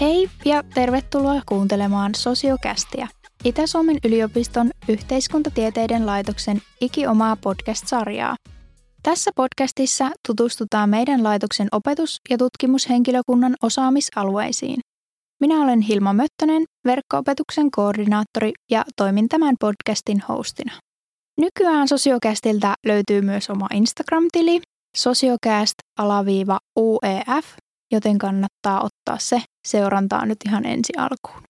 Hei ja tervetuloa kuuntelemaan Sosiokästiä, Itä-Suomen yliopiston yhteiskuntatieteiden laitoksen ikiomaa podcast-sarjaa. Tässä podcastissa tutustutaan meidän laitoksen opetus- ja tutkimushenkilökunnan osaamisalueisiin. Minä olen Hilma Möttönen, verkkoopetuksen koordinaattori ja toimin tämän podcastin hostina. Nykyään Sosiokästiltä löytyy myös oma Instagram-tili, sociocast-uef, joten kannattaa ottaa se seurantaa nyt ihan ensi alkuun.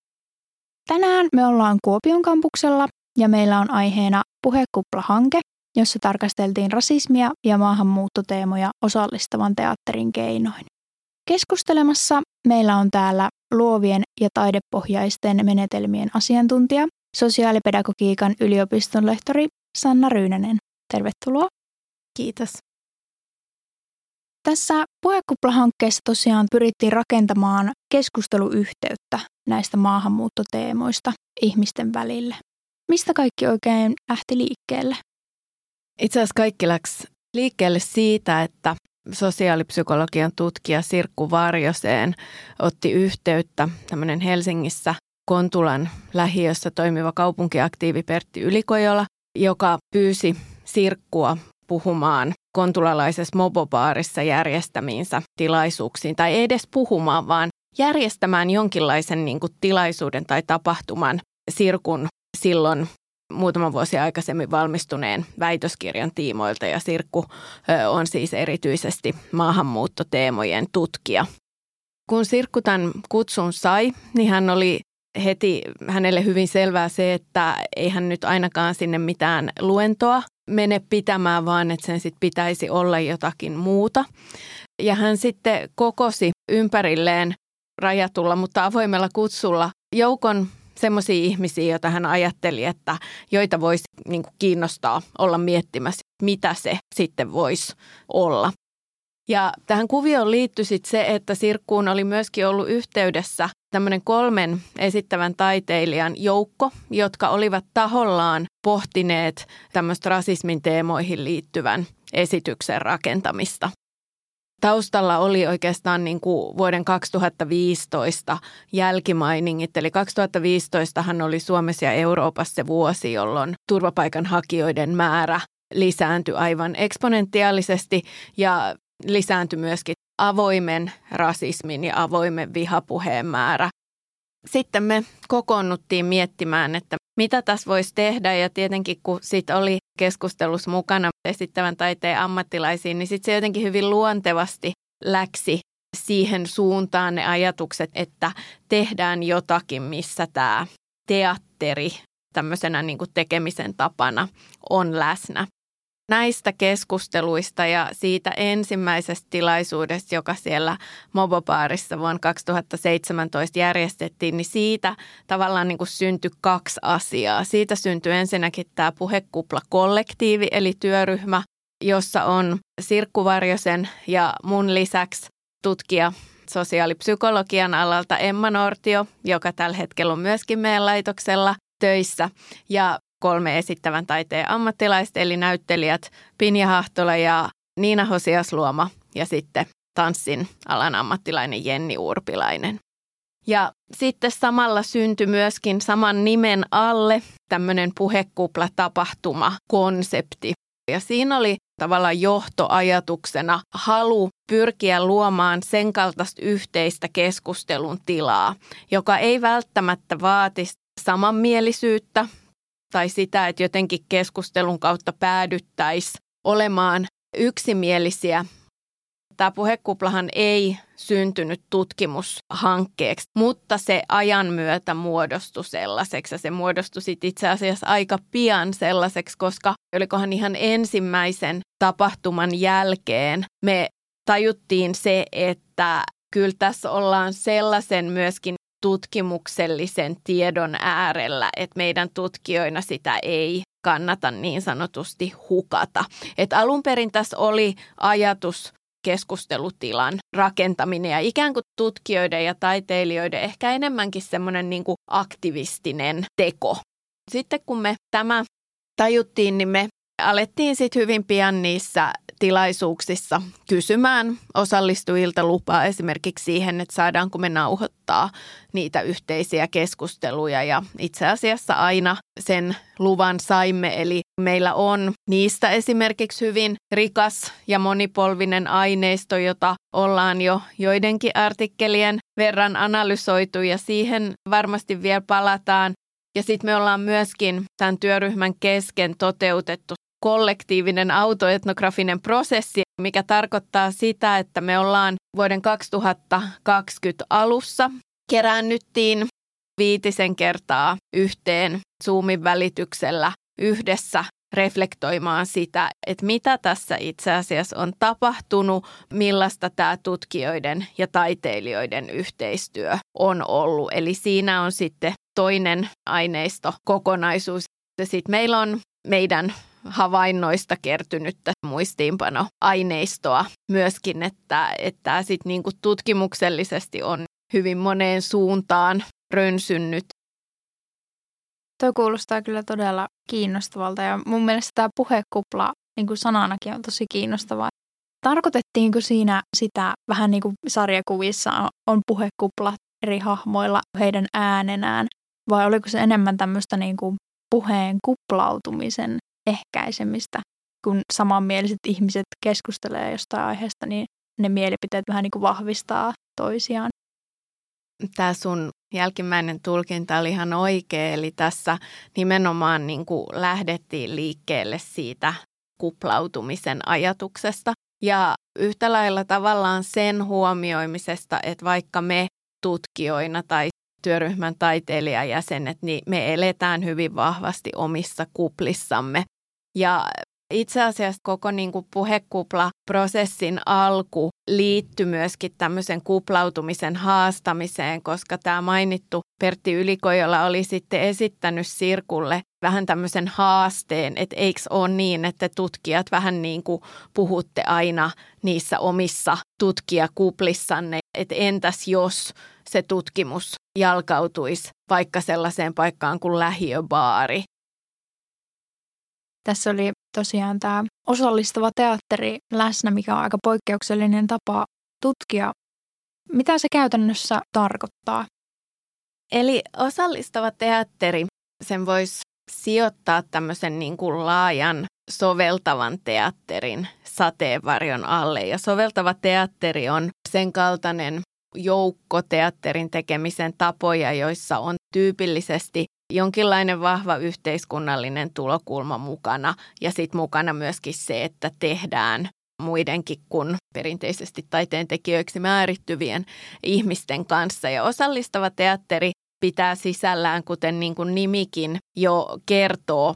Tänään me ollaan Kuopion kampuksella ja meillä on aiheena Puhekupla-hanke, jossa tarkasteltiin rasismia ja maahanmuuttoteemoja osallistavan teatterin keinoin. Keskustelemassa meillä on täällä luovien ja taidepohjaisten menetelmien asiantuntija, sosiaalipedagogiikan yliopiston lehtori Sanna Ryynänen. Tervetuloa. Kiitos. Tässä puhekuplahankkeessa tosiaan pyrittiin rakentamaan keskusteluyhteyttä näistä maahanmuuttoteemoista ihmisten välille. Mistä kaikki oikein lähti liikkeelle? Itse asiassa kaikki läksi liikkeelle siitä, että sosiaalipsykologian tutkija Sirkku Varjoseen otti yhteyttä tämmöinen Helsingissä Kontulan lähiössä toimiva kaupunkiaktiivi Pertti Ylikojola, joka pyysi Sirkkua puhumaan kontulalaisessa mobobaarissa järjestämiinsä tilaisuuksiin, tai ei edes puhumaan, vaan järjestämään jonkinlaisen niin kuin, tilaisuuden tai tapahtuman Sirkun silloin muutama vuosi aikaisemmin valmistuneen väitöskirjan tiimoilta ja Sirkku on siis erityisesti maahanmuuttoteemojen tutkija. Kun Sirkku tämän kutsun sai, niin hän oli heti hänelle hyvin selvää se, että ei hän nyt ainakaan sinne mitään luentoa mene pitämään, vaan että sen sitten pitäisi olla jotakin muuta. Ja hän sitten kokosi ympärilleen rajatulla, mutta avoimella kutsulla joukon semmoisia ihmisiä, joita hän ajatteli, että joita voisi niin kiinnostaa olla miettimässä, mitä se sitten voisi olla. Ja tähän kuvioon liittyi sitten se, että Sirkkuun oli myöskin ollut yhteydessä tämmöinen kolmen esittävän taiteilijan joukko, jotka olivat tahollaan pohtineet tämmöistä rasismin teemoihin liittyvän esityksen rakentamista. Taustalla oli oikeastaan niin kuin vuoden 2015 jälkimainingit, eli 2015 hän oli Suomessa ja Euroopassa se vuosi, jolloin turvapaikanhakijoiden määrä lisääntyi aivan eksponentiaalisesti ja lisääntyi myöskin avoimen rasismin ja avoimen vihapuheen määrä. Sitten me kokoonnuttiin miettimään, että mitä tässä voisi tehdä ja tietenkin kun sit oli keskustelussa mukana esittävän taiteen ammattilaisiin, niin sitten se jotenkin hyvin luontevasti läksi siihen suuntaan ne ajatukset, että tehdään jotakin, missä tämä teatteri tämmöisenä niin kuin tekemisen tapana on läsnä näistä keskusteluista ja siitä ensimmäisestä tilaisuudesta, joka siellä Mobobaarissa vuonna 2017 järjestettiin, niin siitä tavallaan niin kuin syntyi kaksi asiaa. Siitä syntyi ensinnäkin tämä puhekupla-kollektiivi, eli työryhmä, jossa on Sirkku Varjosen ja mun lisäksi tutkija sosiaalipsykologian alalta Emma Nortio, joka tällä hetkellä on myöskin meidän laitoksella töissä. Ja kolme esittävän taiteen ammattilaista, eli näyttelijät Pinja Hahtola ja Niina Hosiasluoma ja sitten tanssin alan ammattilainen Jenni Urpilainen. Ja sitten samalla syntyi myöskin saman nimen alle tämmöinen puhekupla-tapahtuma, konsepti. Ja siinä oli tavallaan johtoajatuksena halu pyrkiä luomaan sen kaltaista yhteistä keskustelun tilaa, joka ei välttämättä vaatisi samanmielisyyttä tai sitä, että jotenkin keskustelun kautta päädyttäisiin olemaan yksimielisiä. Tämä puhekuplahan ei syntynyt tutkimushankkeeksi, mutta se ajan myötä muodostui sellaiseksi. Ja se muodostui itse asiassa aika pian sellaiseksi, koska olikohan ihan ensimmäisen tapahtuman jälkeen me tajuttiin se, että kyllä tässä ollaan sellaisen myöskin tutkimuksellisen tiedon äärellä, että meidän tutkijoina sitä ei kannata niin sanotusti hukata. Et alun perin tässä oli ajatus keskustelutilan rakentaminen ja ikään kuin tutkijoiden ja taiteilijoiden ehkä enemmänkin semmoinen niin kuin aktivistinen teko. Sitten kun me tämä tajuttiin, niin me alettiin sitten hyvin pian niissä tilaisuuksissa kysymään osallistujilta lupaa esimerkiksi siihen, että saadaanko me nauhoittaa niitä yhteisiä keskusteluja. Ja itse asiassa aina sen luvan saimme, eli meillä on niistä esimerkiksi hyvin rikas ja monipolvinen aineisto, jota ollaan jo joidenkin artikkelien verran analysoitu ja siihen varmasti vielä palataan. Ja sitten me ollaan myöskin tämän työryhmän kesken toteutettu kollektiivinen autoetnografinen prosessi, mikä tarkoittaa sitä, että me ollaan vuoden 2020 alussa keräännyttiin viitisen kertaa yhteen Zoomin välityksellä yhdessä reflektoimaan sitä, että mitä tässä itse asiassa on tapahtunut, millaista tämä tutkijoiden ja taiteilijoiden yhteistyö on ollut. Eli siinä on sitten toinen aineisto kokonaisuus. Sitten meillä on meidän havainnoista kertynyttä muistiinpanoaineistoa myöskin, että, että sit niinku tutkimuksellisesti on hyvin moneen suuntaan rönsynnyt. Tuo kuulostaa kyllä todella kiinnostavalta ja mun mielestä tämä puhekupla niin kuin sananakin on tosi kiinnostavaa. Tarkoitettiinko siinä sitä vähän niin kuin sarjakuvissa on puhekupla eri hahmoilla heidän äänenään vai oliko se enemmän tämmöistä niin kuin puheen kuplautumisen ehkäisemistä. Kun samanmieliset ihmiset keskustelee jostain aiheesta, niin ne mielipiteet vähän niin kuin vahvistaa toisiaan. Tämä sun jälkimmäinen tulkinta oli ihan oikea, eli tässä nimenomaan niin kuin lähdettiin liikkeelle siitä kuplautumisen ajatuksesta. Ja yhtä lailla tavallaan sen huomioimisesta, että vaikka me tutkijoina tai työryhmän taiteilijajäsenet, niin me eletään hyvin vahvasti omissa kuplissamme. Ja itse asiassa koko niin kuin puhekupla-prosessin alku liittyi myöskin tämmöisen kuplautumisen haastamiseen, koska tämä mainittu Pertti Ylikojola oli sitten esittänyt Sirkulle vähän tämmöisen haasteen, että eikö ole niin, että tutkijat vähän niin kuin puhutte aina niissä omissa tutkijakuplissanne, että entäs jos se tutkimus jalkautuisi vaikka sellaiseen paikkaan kuin lähiöbaari, tässä oli tosiaan tämä osallistava teatteri läsnä, mikä on aika poikkeuksellinen tapa tutkia. Mitä se käytännössä tarkoittaa? Eli osallistava teatteri, sen voisi sijoittaa tämmöisen niin kuin laajan soveltavan teatterin sateenvarjon alle. Ja soveltava teatteri on sen kaltainen joukko teatterin tekemisen tapoja, joissa on tyypillisesti jonkinlainen vahva yhteiskunnallinen tulokulma mukana ja sitten mukana myöskin se, että tehdään muidenkin kuin perinteisesti taiteen tekijöiksi määrittyvien ihmisten kanssa. Ja osallistava teatteri pitää sisällään, kuten niin kuin nimikin jo kertoo,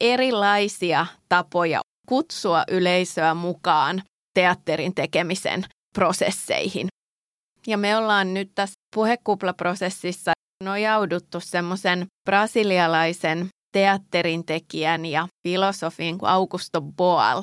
erilaisia tapoja kutsua yleisöä mukaan teatterin tekemisen prosesseihin. Ja me ollaan nyt tässä puhekuplaprosessissa nojauduttu semmoisen brasilialaisen teatterin tekijän ja filosofin kuin Augusto Boal,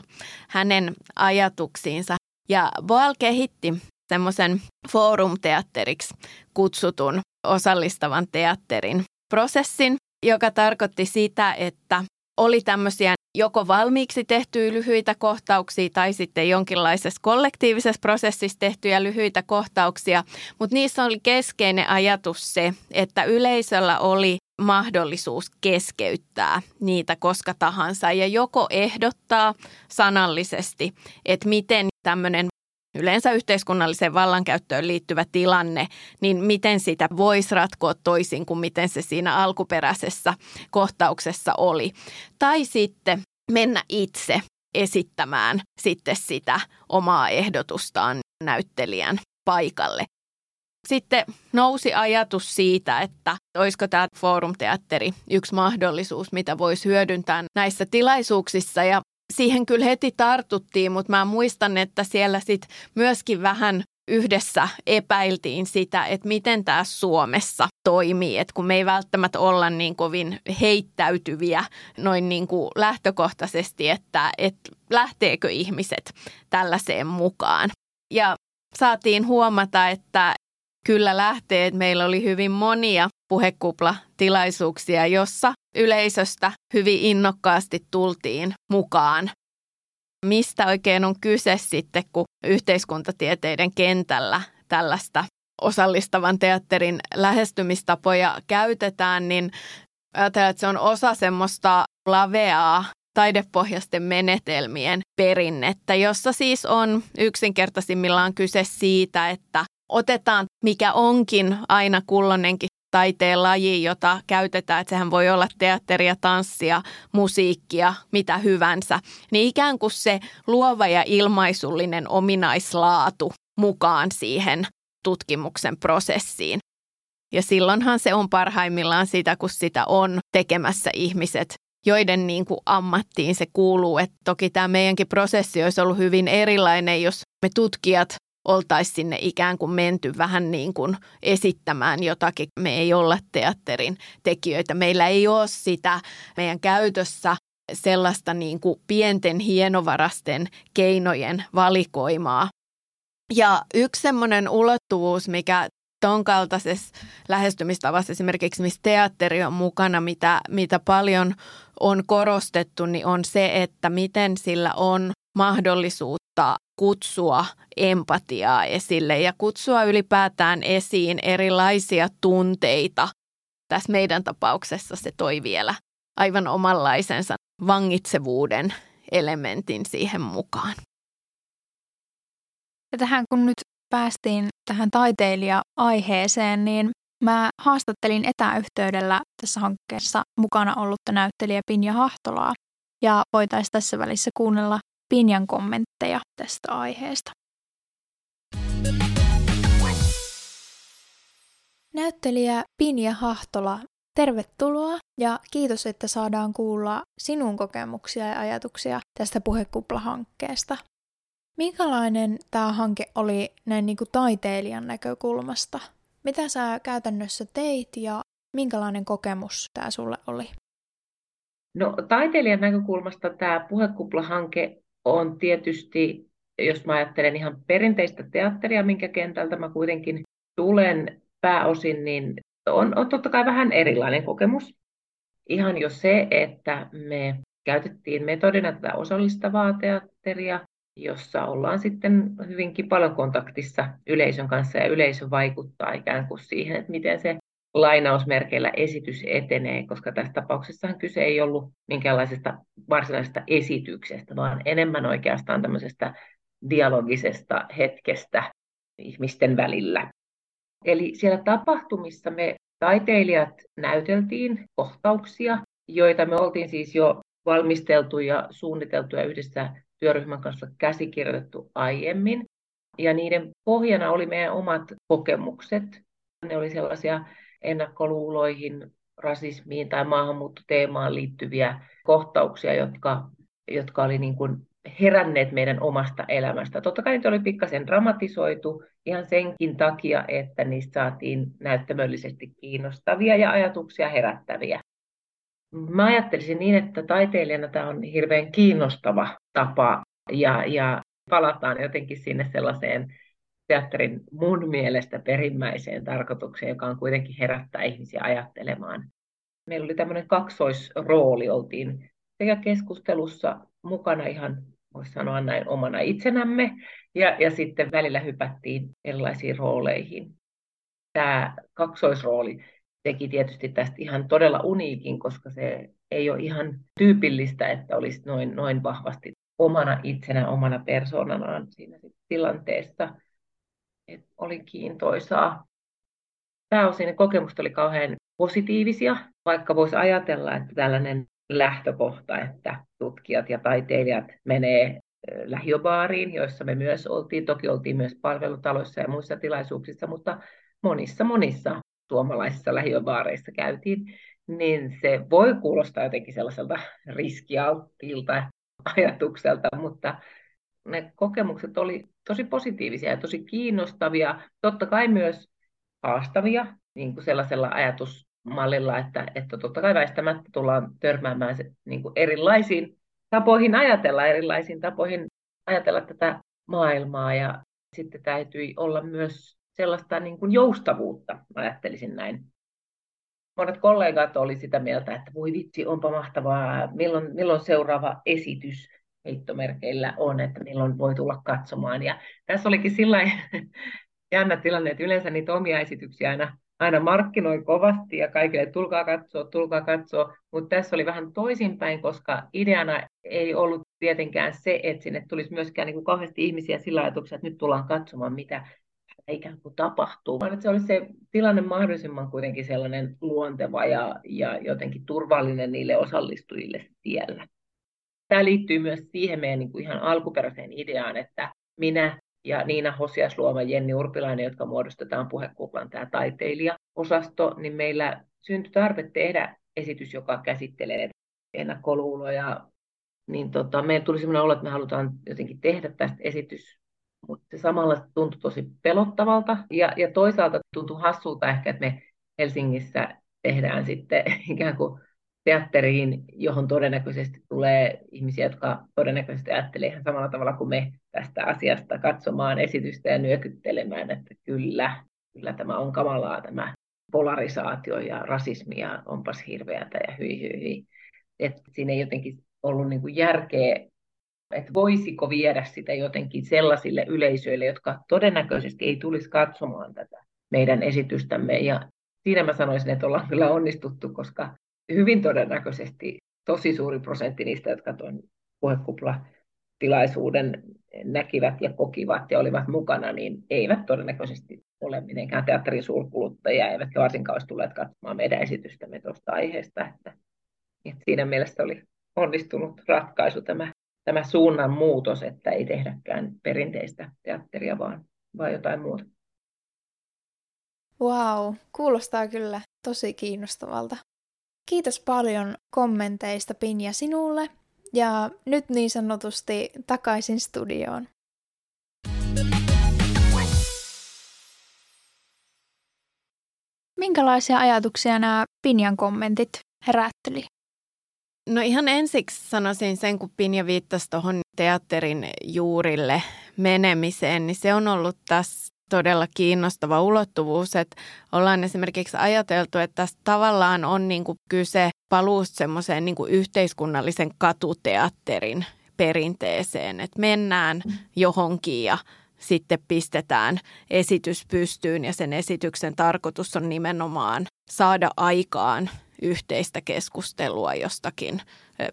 hänen ajatuksiinsa. Ja Boal kehitti semmoisen forum-teatteriksi kutsutun osallistavan teatterin prosessin, joka tarkoitti sitä, että oli tämmöisiä joko valmiiksi tehtyjä lyhyitä kohtauksia tai sitten jonkinlaisessa kollektiivisessa prosessissa tehtyjä lyhyitä kohtauksia, mutta niissä oli keskeinen ajatus se, että yleisöllä oli mahdollisuus keskeyttää niitä koska tahansa ja joko ehdottaa sanallisesti, että miten tämmöinen yleensä yhteiskunnalliseen vallankäyttöön liittyvä tilanne, niin miten sitä voisi ratkoa toisin kuin miten se siinä alkuperäisessä kohtauksessa oli. Tai sitten mennä itse esittämään sitten sitä omaa ehdotustaan näyttelijän paikalle. Sitten nousi ajatus siitä, että olisiko tämä foorumteatteri yksi mahdollisuus, mitä voisi hyödyntää näissä tilaisuuksissa. Ja siihen kyllä heti tartuttiin, mutta mä muistan, että siellä sitten myöskin vähän yhdessä epäiltiin sitä, että miten tämä Suomessa toimii, että kun me ei välttämättä olla niin kovin heittäytyviä noin niin kuin lähtökohtaisesti, että, että lähteekö ihmiset tällaiseen mukaan. Ja saatiin huomata, että kyllä lähtee, että meillä oli hyvin monia puhekuplatilaisuuksia, jossa yleisöstä hyvin innokkaasti tultiin mukaan. Mistä oikein on kyse sitten, kun yhteiskuntatieteiden kentällä tällaista osallistavan teatterin lähestymistapoja käytetään, niin ajatellaan, että se on osa semmoista laveaa taidepohjaisten menetelmien perinnettä, jossa siis on yksinkertaisimmillaan kyse siitä, että otetaan mikä onkin aina kulloinenkin taiteen laji, jota käytetään, että sehän voi olla teatteria, tanssia, musiikkia, mitä hyvänsä, niin ikään kuin se luova ja ilmaisullinen ominaislaatu mukaan siihen tutkimuksen prosessiin. Ja silloinhan se on parhaimmillaan sitä, kun sitä on tekemässä ihmiset, joiden niin kuin ammattiin se kuuluu. Et toki tämä meidänkin prosessi olisi ollut hyvin erilainen, jos me tutkijat oltaisiin sinne ikään kuin menty vähän niin kuin esittämään jotakin. Me ei olla teatterin tekijöitä. Meillä ei ole sitä meidän käytössä sellaista niin kuin pienten hienovarasten keinojen valikoimaa. Ja yksi semmoinen ulottuvuus, mikä ton kaltaisessa lähestymistavassa esimerkiksi, missä teatteri on mukana, mitä, mitä paljon on korostettu, niin on se, että miten sillä on mahdollisuutta kutsua empatiaa esille ja kutsua ylipäätään esiin erilaisia tunteita. Tässä meidän tapauksessa se toi vielä aivan omanlaisensa vangitsevuuden elementin siihen mukaan. Ja tähän kun nyt päästiin tähän taiteilija-aiheeseen, niin mä haastattelin etäyhteydellä tässä hankkeessa mukana ollutta näyttelijä Pinja Hahtolaa. Ja voitaisiin tässä välissä kuunnella Pinjan kommentteja tästä aiheesta. Näyttelijä Pinja Hahtola, tervetuloa ja kiitos, että saadaan kuulla sinun kokemuksia ja ajatuksia tästä puhekuplahankkeesta. Minkälainen tämä hanke oli näin niin kuin taiteilijan näkökulmasta? Mitä sä käytännössä teit ja minkälainen kokemus tämä sulle oli? No taiteilijan näkökulmasta tämä puhekuplahanke on tietysti, jos mä ajattelen ihan perinteistä teatteria, minkä kentältä mä kuitenkin tulen pääosin, niin on, on totta kai vähän erilainen kokemus. Ihan jo se, että me käytettiin metodina tätä osallistavaa teatteria, jossa ollaan sitten hyvinkin paljon kontaktissa yleisön kanssa ja yleisö vaikuttaa ikään kuin siihen, että miten se lainausmerkeillä esitys etenee, koska tässä tapauksessa kyse ei ollut minkäänlaisesta varsinaisesta esityksestä, vaan enemmän oikeastaan tämmöisestä dialogisesta hetkestä ihmisten välillä. Eli siellä tapahtumissa me taiteilijat näyteltiin kohtauksia, joita me oltiin siis jo valmisteltu ja suunniteltu ja yhdessä työryhmän kanssa käsikirjoitettu aiemmin. Ja niiden pohjana oli meidän omat kokemukset. Ne oli sellaisia ennakkoluuloihin, rasismiin tai maahanmuuttoteemaan liittyviä kohtauksia, jotka, jotka oli niin kuin heränneet meidän omasta elämästä. Totta kai niitä oli pikkasen dramatisoitu ihan senkin takia, että niistä saatiin näyttämöllisesti kiinnostavia ja ajatuksia herättäviä. Mä ajattelisin niin, että taiteilijana tämä on hirveän kiinnostava tapa ja, ja palataan jotenkin sinne sellaiseen teatterin mun mielestä perimmäiseen tarkoitukseen, joka on kuitenkin herättää ihmisiä ajattelemaan. Meillä oli tämmöinen kaksoisrooli, oltiin sekä keskustelussa mukana ihan, voisi sanoa näin, omana itsenämme, ja, ja sitten välillä hypättiin erilaisiin rooleihin. Tämä kaksoisrooli teki tietysti tästä ihan todella uniikin, koska se ei ole ihan tyypillistä, että olisi noin, noin vahvasti omana itsenä, omana persoonanaan siinä tilanteessa. Et oli kiintoisaa. Pääosin ne kokemukset oli kauhean positiivisia, vaikka voisi ajatella, että tällainen lähtökohta, että tutkijat ja taiteilijat menee lähiobaariin, joissa me myös oltiin. Toki oltiin myös palvelutaloissa ja muissa tilaisuuksissa, mutta monissa monissa suomalaisissa lähiöbaareissa käytiin, niin se voi kuulostaa jotenkin sellaiselta riskialttiilta ajatukselta, mutta ne kokemukset oli tosi positiivisia ja tosi kiinnostavia, totta kai myös haastavia niin kuin sellaisella ajatusmallilla, että, että totta kai väistämättä tullaan törmäämään se, niin kuin erilaisiin tapoihin ajatella, erilaisiin tapoihin ajatella tätä maailmaa. Ja sitten täytyi olla myös sellaista niin kuin joustavuutta, ajattelisin näin. Monet kollegat oli sitä mieltä, että voi vitsi, onpa mahtavaa, milloin, milloin seuraava esitys heittomerkeillä on, että milloin voi tulla katsomaan. Ja tässä olikin sillä jännä tilanne, että yleensä niitä omia esityksiä aina, aina markkinoi kovasti ja kaikille tulkaa katsoa, tulkaa katsoa, mutta tässä oli vähän toisinpäin, koska ideana ei ollut tietenkään se, että sinne tulisi myöskään niin kuin kauheasti ihmisiä sillä ajatuksella, että nyt tullaan katsomaan, mitä ikään kuin tapahtuu, vaan että se olisi se tilanne mahdollisimman kuitenkin sellainen luonteva ja, ja jotenkin turvallinen niille osallistujille siellä. Tämä liittyy myös siihen meidän niin kuin ihan alkuperäiseen ideaan, että minä ja Niina Hosiasluoma, Jenni Urpilainen, jotka muodostetaan puhekuplan tämä taiteilijaosasto, niin meillä syntyi tarve tehdä esitys, joka käsittelee ennakkoluuloja, niin tota, meillä tuli sellainen olo, että me halutaan jotenkin tehdä tästä esitys, mutta se samalla tuntui tosi pelottavalta. Ja, ja toisaalta tuntui hassulta ehkä, että me Helsingissä tehdään sitten ikään kuin teatteriin, johon todennäköisesti tulee ihmisiä, jotka todennäköisesti ajattelee ihan samalla tavalla kuin me tästä asiasta katsomaan esitystä ja nyökyttelemään, että kyllä, kyllä tämä on kamalaa tämä polarisaatio ja rasismi ja onpas hirveätä ja hyi hyi hyi. Et siinä ei jotenkin ollut niin kuin järkeä, että voisiko viedä sitä jotenkin sellaisille yleisöille, jotka todennäköisesti ei tulisi katsomaan tätä meidän esitystämme. Ja siinä mä sanoisin, että ollaan kyllä onnistuttu, koska hyvin todennäköisesti tosi suuri prosentti niistä, jotka tuon puhekupla-tilaisuuden näkivät ja kokivat ja olivat mukana, niin eivät todennäköisesti ole mitenkään teatterin suurkuluttajia, eivätkä varsinkaan olisi tulleet katsomaan meidän esitystämme tuosta aiheesta. Että, että siinä mielessä oli onnistunut ratkaisu tämä, tämä suunnan muutos, että ei tehdäkään perinteistä teatteria, vaan, vaan jotain muuta. Wow, kuulostaa kyllä tosi kiinnostavalta. Kiitos paljon kommenteista Pinja sinulle ja nyt niin sanotusti takaisin studioon. Minkälaisia ajatuksia nämä Pinjan kommentit herätteli? No ihan ensiksi sanoisin sen, kun Pinja viittasi tuohon teatterin juurille menemiseen, niin se on ollut tässä todella kiinnostava ulottuvuus, että ollaan esimerkiksi ajateltu, että tässä tavallaan on niin kuin kyse paluusta semmoiseen niin yhteiskunnallisen katuteatterin perinteeseen, että mennään mm. johonkin ja sitten pistetään esitys pystyyn ja sen esityksen tarkoitus on nimenomaan saada aikaan yhteistä keskustelua jostakin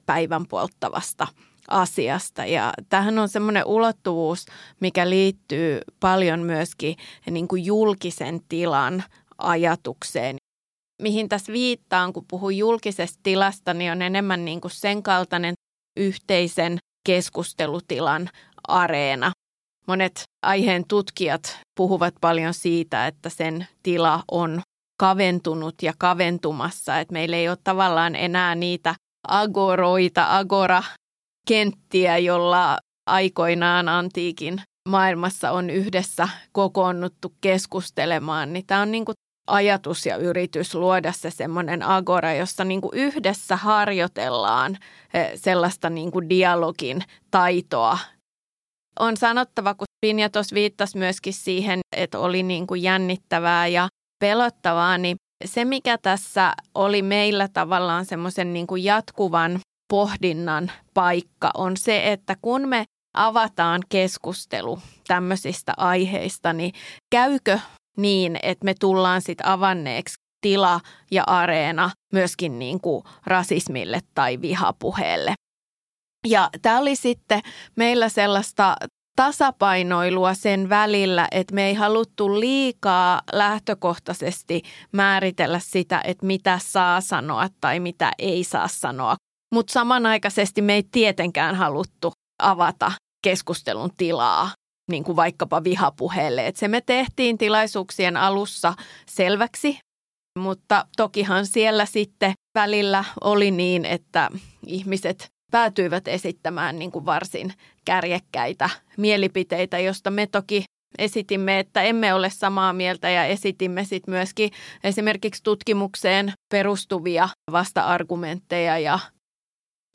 päivän polttavasta asiasta. Ja tähän on semmoinen ulottuvuus, mikä liittyy paljon myöskin niin kuin julkisen tilan ajatukseen. Mihin tässä viittaan, kun puhun julkisesta tilasta, niin on enemmän niin kuin sen kaltainen yhteisen keskustelutilan areena. Monet aiheen tutkijat puhuvat paljon siitä, että sen tila on kaventunut ja kaventumassa, että meillä ei ole tavallaan enää niitä agoroita, agora kenttiä, jolla aikoinaan antiikin maailmassa on yhdessä kokoonnuttu keskustelemaan, niin tämä on niin kuin ajatus ja yritys luoda se semmoinen agora, jossa niin kuin yhdessä harjoitellaan eh, sellaista niin kuin dialogin taitoa. On sanottava, kun Pinja tuossa viittasi myöskin siihen, että oli niin kuin jännittävää ja pelottavaa, niin se mikä tässä oli meillä tavallaan semmoisen niin kuin jatkuvan pohdinnan paikka on se, että kun me avataan keskustelu tämmöisistä aiheista, niin käykö niin, että me tullaan sitten avanneeksi tila ja areena myöskin niin kuin rasismille tai vihapuheelle. Ja tämä oli sitten meillä sellaista tasapainoilua sen välillä, että me ei haluttu liikaa lähtökohtaisesti määritellä sitä, että mitä saa sanoa tai mitä ei saa sanoa. Mutta samanaikaisesti me ei tietenkään haluttu avata keskustelun tilaa niin kuin vaikkapa vihapuheelle. Et se me tehtiin tilaisuuksien alussa selväksi, mutta tokihan siellä sitten välillä oli niin, että ihmiset päätyivät esittämään niin kuin varsin kärjekkäitä mielipiteitä, josta me toki esitimme, että emme ole samaa mieltä ja esitimme sitten myöskin esimerkiksi tutkimukseen perustuvia vasta-argumentteja ja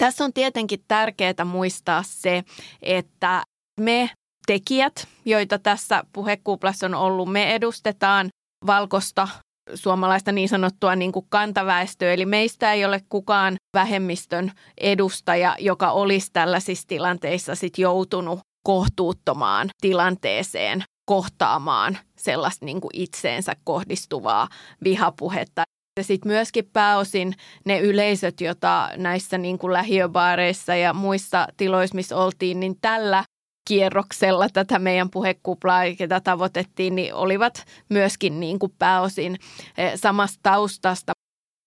tässä on tietenkin tärkeää muistaa se, että me tekijät, joita tässä puhekuplassa on ollut. Me edustetaan valkosta suomalaista niin sanottua niin kuin kantaväestöä, eli meistä ei ole kukaan vähemmistön edustaja, joka olisi tällaisissa tilanteissa sit joutunut kohtuuttomaan tilanteeseen kohtaamaan sellaista niin kuin itseensä kohdistuvaa vihapuhetta. Ja sitten myöskin pääosin ne yleisöt, joita näissä niin kuin lähiöbaareissa ja muissa tiloissa, missä oltiin, niin tällä kierroksella tätä meidän puhekuplaa, ketä tavoitettiin, niin olivat myöskin niin kuin pääosin eh, samasta taustasta.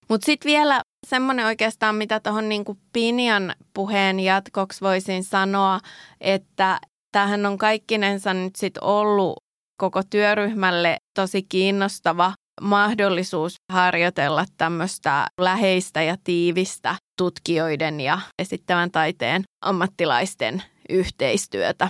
Mutta sitten vielä semmoinen oikeastaan, mitä tuohon niin Pinian puheen jatkoksi voisin sanoa, että tämähän on kaikkinensa nyt sitten ollut koko työryhmälle tosi kiinnostava mahdollisuus harjoitella tämmöistä läheistä ja tiivistä tutkijoiden ja esittävän taiteen ammattilaisten yhteistyötä.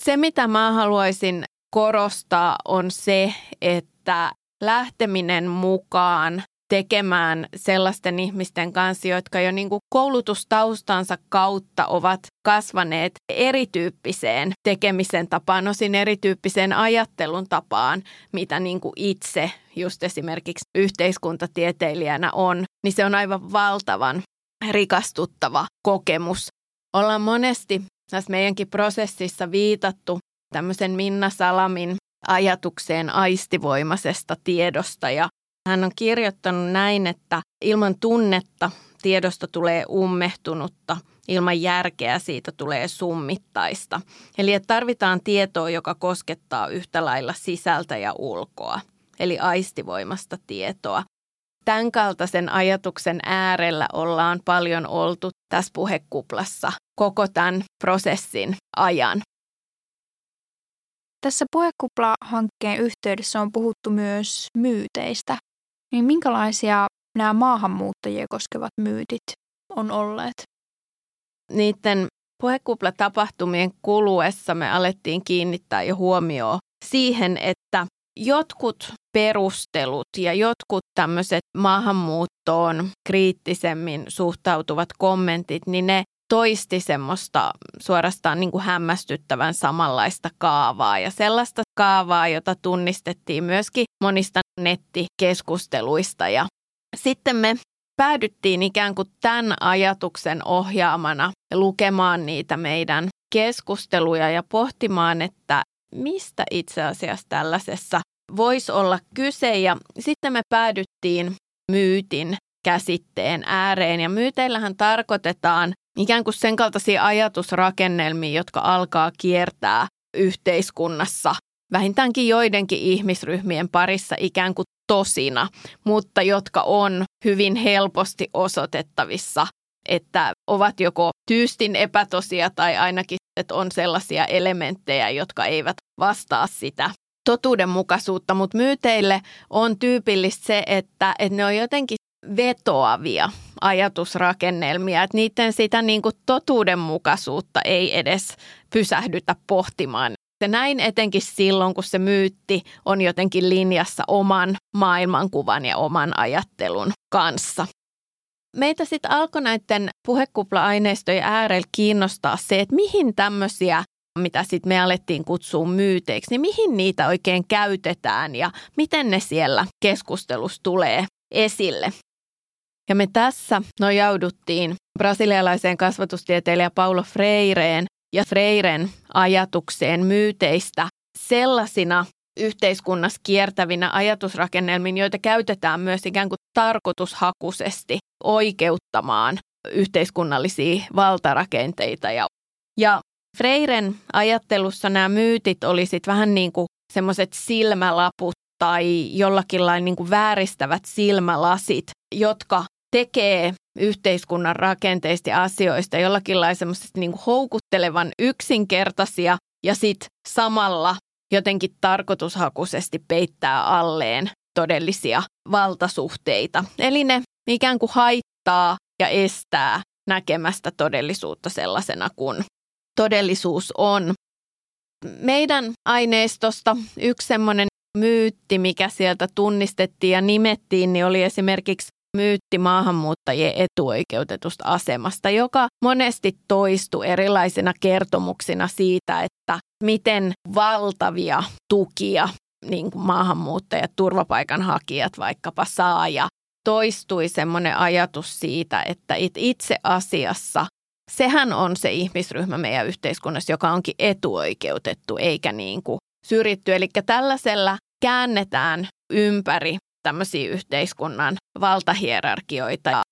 Se, mitä mä haluaisin korostaa, on se, että lähteminen mukaan tekemään sellaisten ihmisten kanssa, jotka jo niin kuin koulutustaustansa kautta ovat kasvaneet erityyppiseen tekemisen tapaan, osin erityyppiseen ajattelun tapaan, mitä niin kuin itse just esimerkiksi yhteiskuntatieteilijänä on, niin se on aivan valtavan rikastuttava kokemus. Ollaan monesti tässä meidänkin prosessissa viitattu tämmöisen Minna Salamin ajatukseen aistivoimaisesta tiedosta ja hän on kirjoittanut näin, että ilman tunnetta tiedosta tulee ummehtunutta, ilman järkeä siitä tulee summittaista. Eli että tarvitaan tietoa, joka koskettaa yhtä lailla sisältä ja ulkoa, eli aistivoimasta tietoa. Tämän kaltaisen ajatuksen äärellä ollaan paljon oltu tässä puhekuplassa koko tämän prosessin ajan. Tässä puhekupla-hankkeen yhteydessä on puhuttu myös myyteistä. Niin minkälaisia nämä maahanmuuttajia koskevat myytit on olleet? Niiden puhekupla-tapahtumien kuluessa me alettiin kiinnittää jo huomioon siihen, että jotkut perustelut ja jotkut tämmöiset maahanmuuttoon kriittisemmin suhtautuvat kommentit, niin ne toisti semmoista suorastaan niin kuin hämmästyttävän samanlaista kaavaa ja sellaista kaavaa, jota tunnistettiin myöskin monista nettikeskusteluista. Ja sitten me päädyttiin ikään kuin tämän ajatuksen ohjaamana lukemaan niitä meidän keskusteluja ja pohtimaan, että mistä itse asiassa tällaisessa voisi olla kyse. Ja sitten me päädyttiin myytin käsitteen ääreen. Ja myyteillähän tarkoitetaan ikään kuin sen kaltaisia ajatusrakennelmia, jotka alkaa kiertää yhteiskunnassa vähintäänkin joidenkin ihmisryhmien parissa ikään kuin tosina, mutta jotka on hyvin helposti osoitettavissa, että ovat joko tyystin epätosia tai ainakin että on sellaisia elementtejä, jotka eivät vastaa sitä totuudenmukaisuutta, mutta myyteille on tyypillistä se, että, että ne on jotenkin vetoavia ajatusrakennelmia, että niiden sitä niin kuin totuudenmukaisuutta ei edes pysähdytä pohtimaan. Se näin etenkin silloin, kun se myytti on jotenkin linjassa oman maailmankuvan ja oman ajattelun kanssa. Meitä sitten alkoi näiden puhekupla-aineistojen äärellä kiinnostaa se, että mihin tämmöisiä mitä sitten me alettiin kutsua myyteiksi, niin mihin niitä oikein käytetään ja miten ne siellä keskustelussa tulee esille. Ja me tässä nojauduttiin brasilialaiseen kasvatustieteilijä Paulo Freireen ja Freiren ajatukseen myyteistä sellaisina yhteiskunnassa kiertävinä ajatusrakennelmin, joita käytetään myös ikään kuin tarkoitushakuisesti oikeuttamaan yhteiskunnallisia valtarakenteita. Ja, ja Freiren ajattelussa nämä myytit olisit vähän niin kuin semmoiset silmälaput tai jollakin lailla niin kuin vääristävät silmälasit, jotka tekee yhteiskunnan rakenteista ja asioista jollakin lailla niin kuin houkuttelevan yksinkertaisia ja sitten samalla jotenkin tarkoitushakuisesti peittää alleen todellisia valtasuhteita. Eli ne ikään kuin haittaa ja estää näkemästä todellisuutta sellaisena kuin todellisuus on. Meidän aineistosta yksi semmoinen myytti, mikä sieltä tunnistettiin ja nimettiin, niin oli esimerkiksi myytti maahanmuuttajien etuoikeutetusta asemasta, joka monesti toistui erilaisina kertomuksina siitä, että miten valtavia tukia niin kuin maahanmuuttajat, turvapaikanhakijat vaikkapa saa ja toistui semmoinen ajatus siitä, että itse asiassa sehän on se ihmisryhmä meidän yhteiskunnassa, joka onkin etuoikeutettu eikä niin kuin syrjitty. Eli tällaisella käännetään ympäri tämmöisiä yhteiskunnan valtahierarkioita.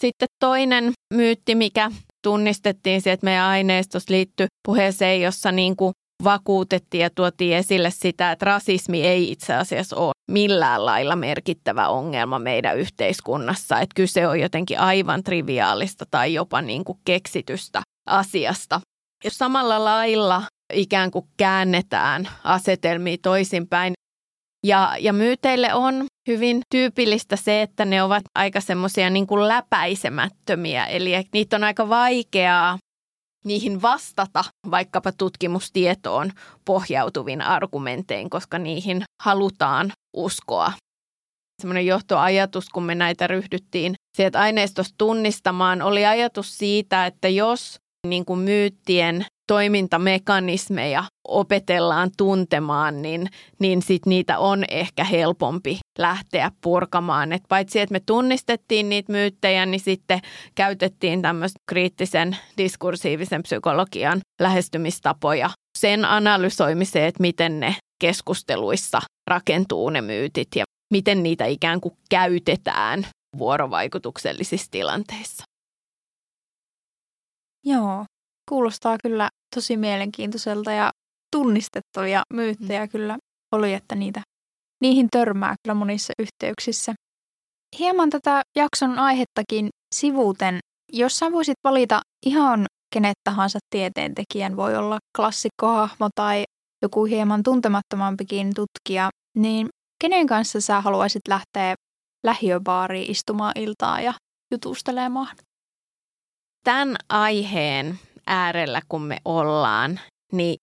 Sitten toinen myytti, mikä tunnistettiin se, että meidän aineistossa liittyy puheeseen, jossa niin kuin vakuutettiin ja tuotiin esille sitä, että rasismi ei itse asiassa ole millään lailla merkittävä ongelma meidän yhteiskunnassa. Että kyse on jotenkin aivan triviaalista tai jopa niin kuin keksitystä asiasta. Jos samalla lailla ikään kuin käännetään asetelmia toisinpäin, ja, ja myyteille on hyvin tyypillistä se, että ne ovat aika semmoisia niin kuin läpäisemättömiä, eli niitä on aika vaikeaa niihin vastata vaikkapa tutkimustietoon pohjautuvin argumentein, koska niihin halutaan uskoa. Semmoinen johtoajatus, kun me näitä ryhdyttiin sieltä aineistosta tunnistamaan, oli ajatus siitä, että jos niin kuin myyttien toimintamekanismeja opetellaan tuntemaan, niin, niin sit niitä on ehkä helpompi lähteä purkamaan. Et paitsi, että me tunnistettiin niitä myyttejä, niin sitten käytettiin tämmöistä kriittisen diskursiivisen psykologian lähestymistapoja sen analysoimiseen, että miten ne keskusteluissa rakentuu ne myytit ja miten niitä ikään kuin käytetään vuorovaikutuksellisissa tilanteissa. Joo, kuulostaa kyllä tosi mielenkiintoiselta ja tunnistettavia myyttejä mm. kyllä oli, että niitä, niihin törmää kyllä monissa yhteyksissä. Hieman tätä jakson aihettakin sivuuten, jos sä voisit valita ihan kenet tahansa tieteentekijän, voi olla klassikkohahmo tai joku hieman tuntemattomampikin tutkija, niin kenen kanssa sä haluaisit lähteä lähiöbaariin istumaan iltaa ja jutustelemaan? Tämän aiheen äärellä, kun me ollaan, niin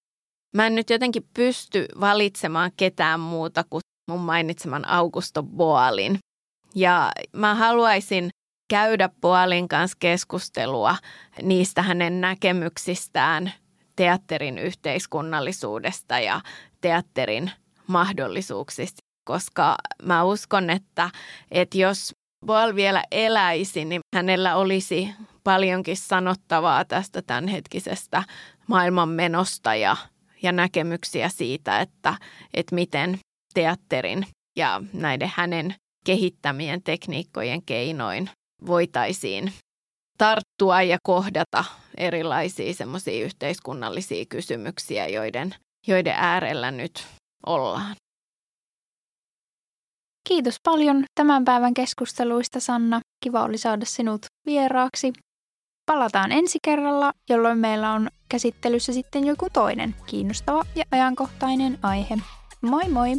mä en nyt jotenkin pysty valitsemaan ketään muuta kuin mun mainitseman Augusto Boalin. Ja mä haluaisin käydä Boalin kanssa keskustelua niistä hänen näkemyksistään teatterin yhteiskunnallisuudesta ja teatterin mahdollisuuksista, koska mä uskon, että, että jos Boal vielä eläisi, niin hänellä olisi paljonkin sanottavaa tästä tämänhetkisestä maailmanmenosta ja, ja näkemyksiä siitä, että, että miten teatterin ja näiden hänen kehittämien tekniikkojen keinoin voitaisiin tarttua ja kohdata erilaisia semmoisia yhteiskunnallisia kysymyksiä, joiden, joiden äärellä nyt ollaan. Kiitos paljon tämän päivän keskusteluista, Sanna. Kiva oli saada sinut vieraaksi. Palataan ensi kerralla, jolloin meillä on käsittelyssä sitten joku toinen kiinnostava ja ajankohtainen aihe. Moi moi!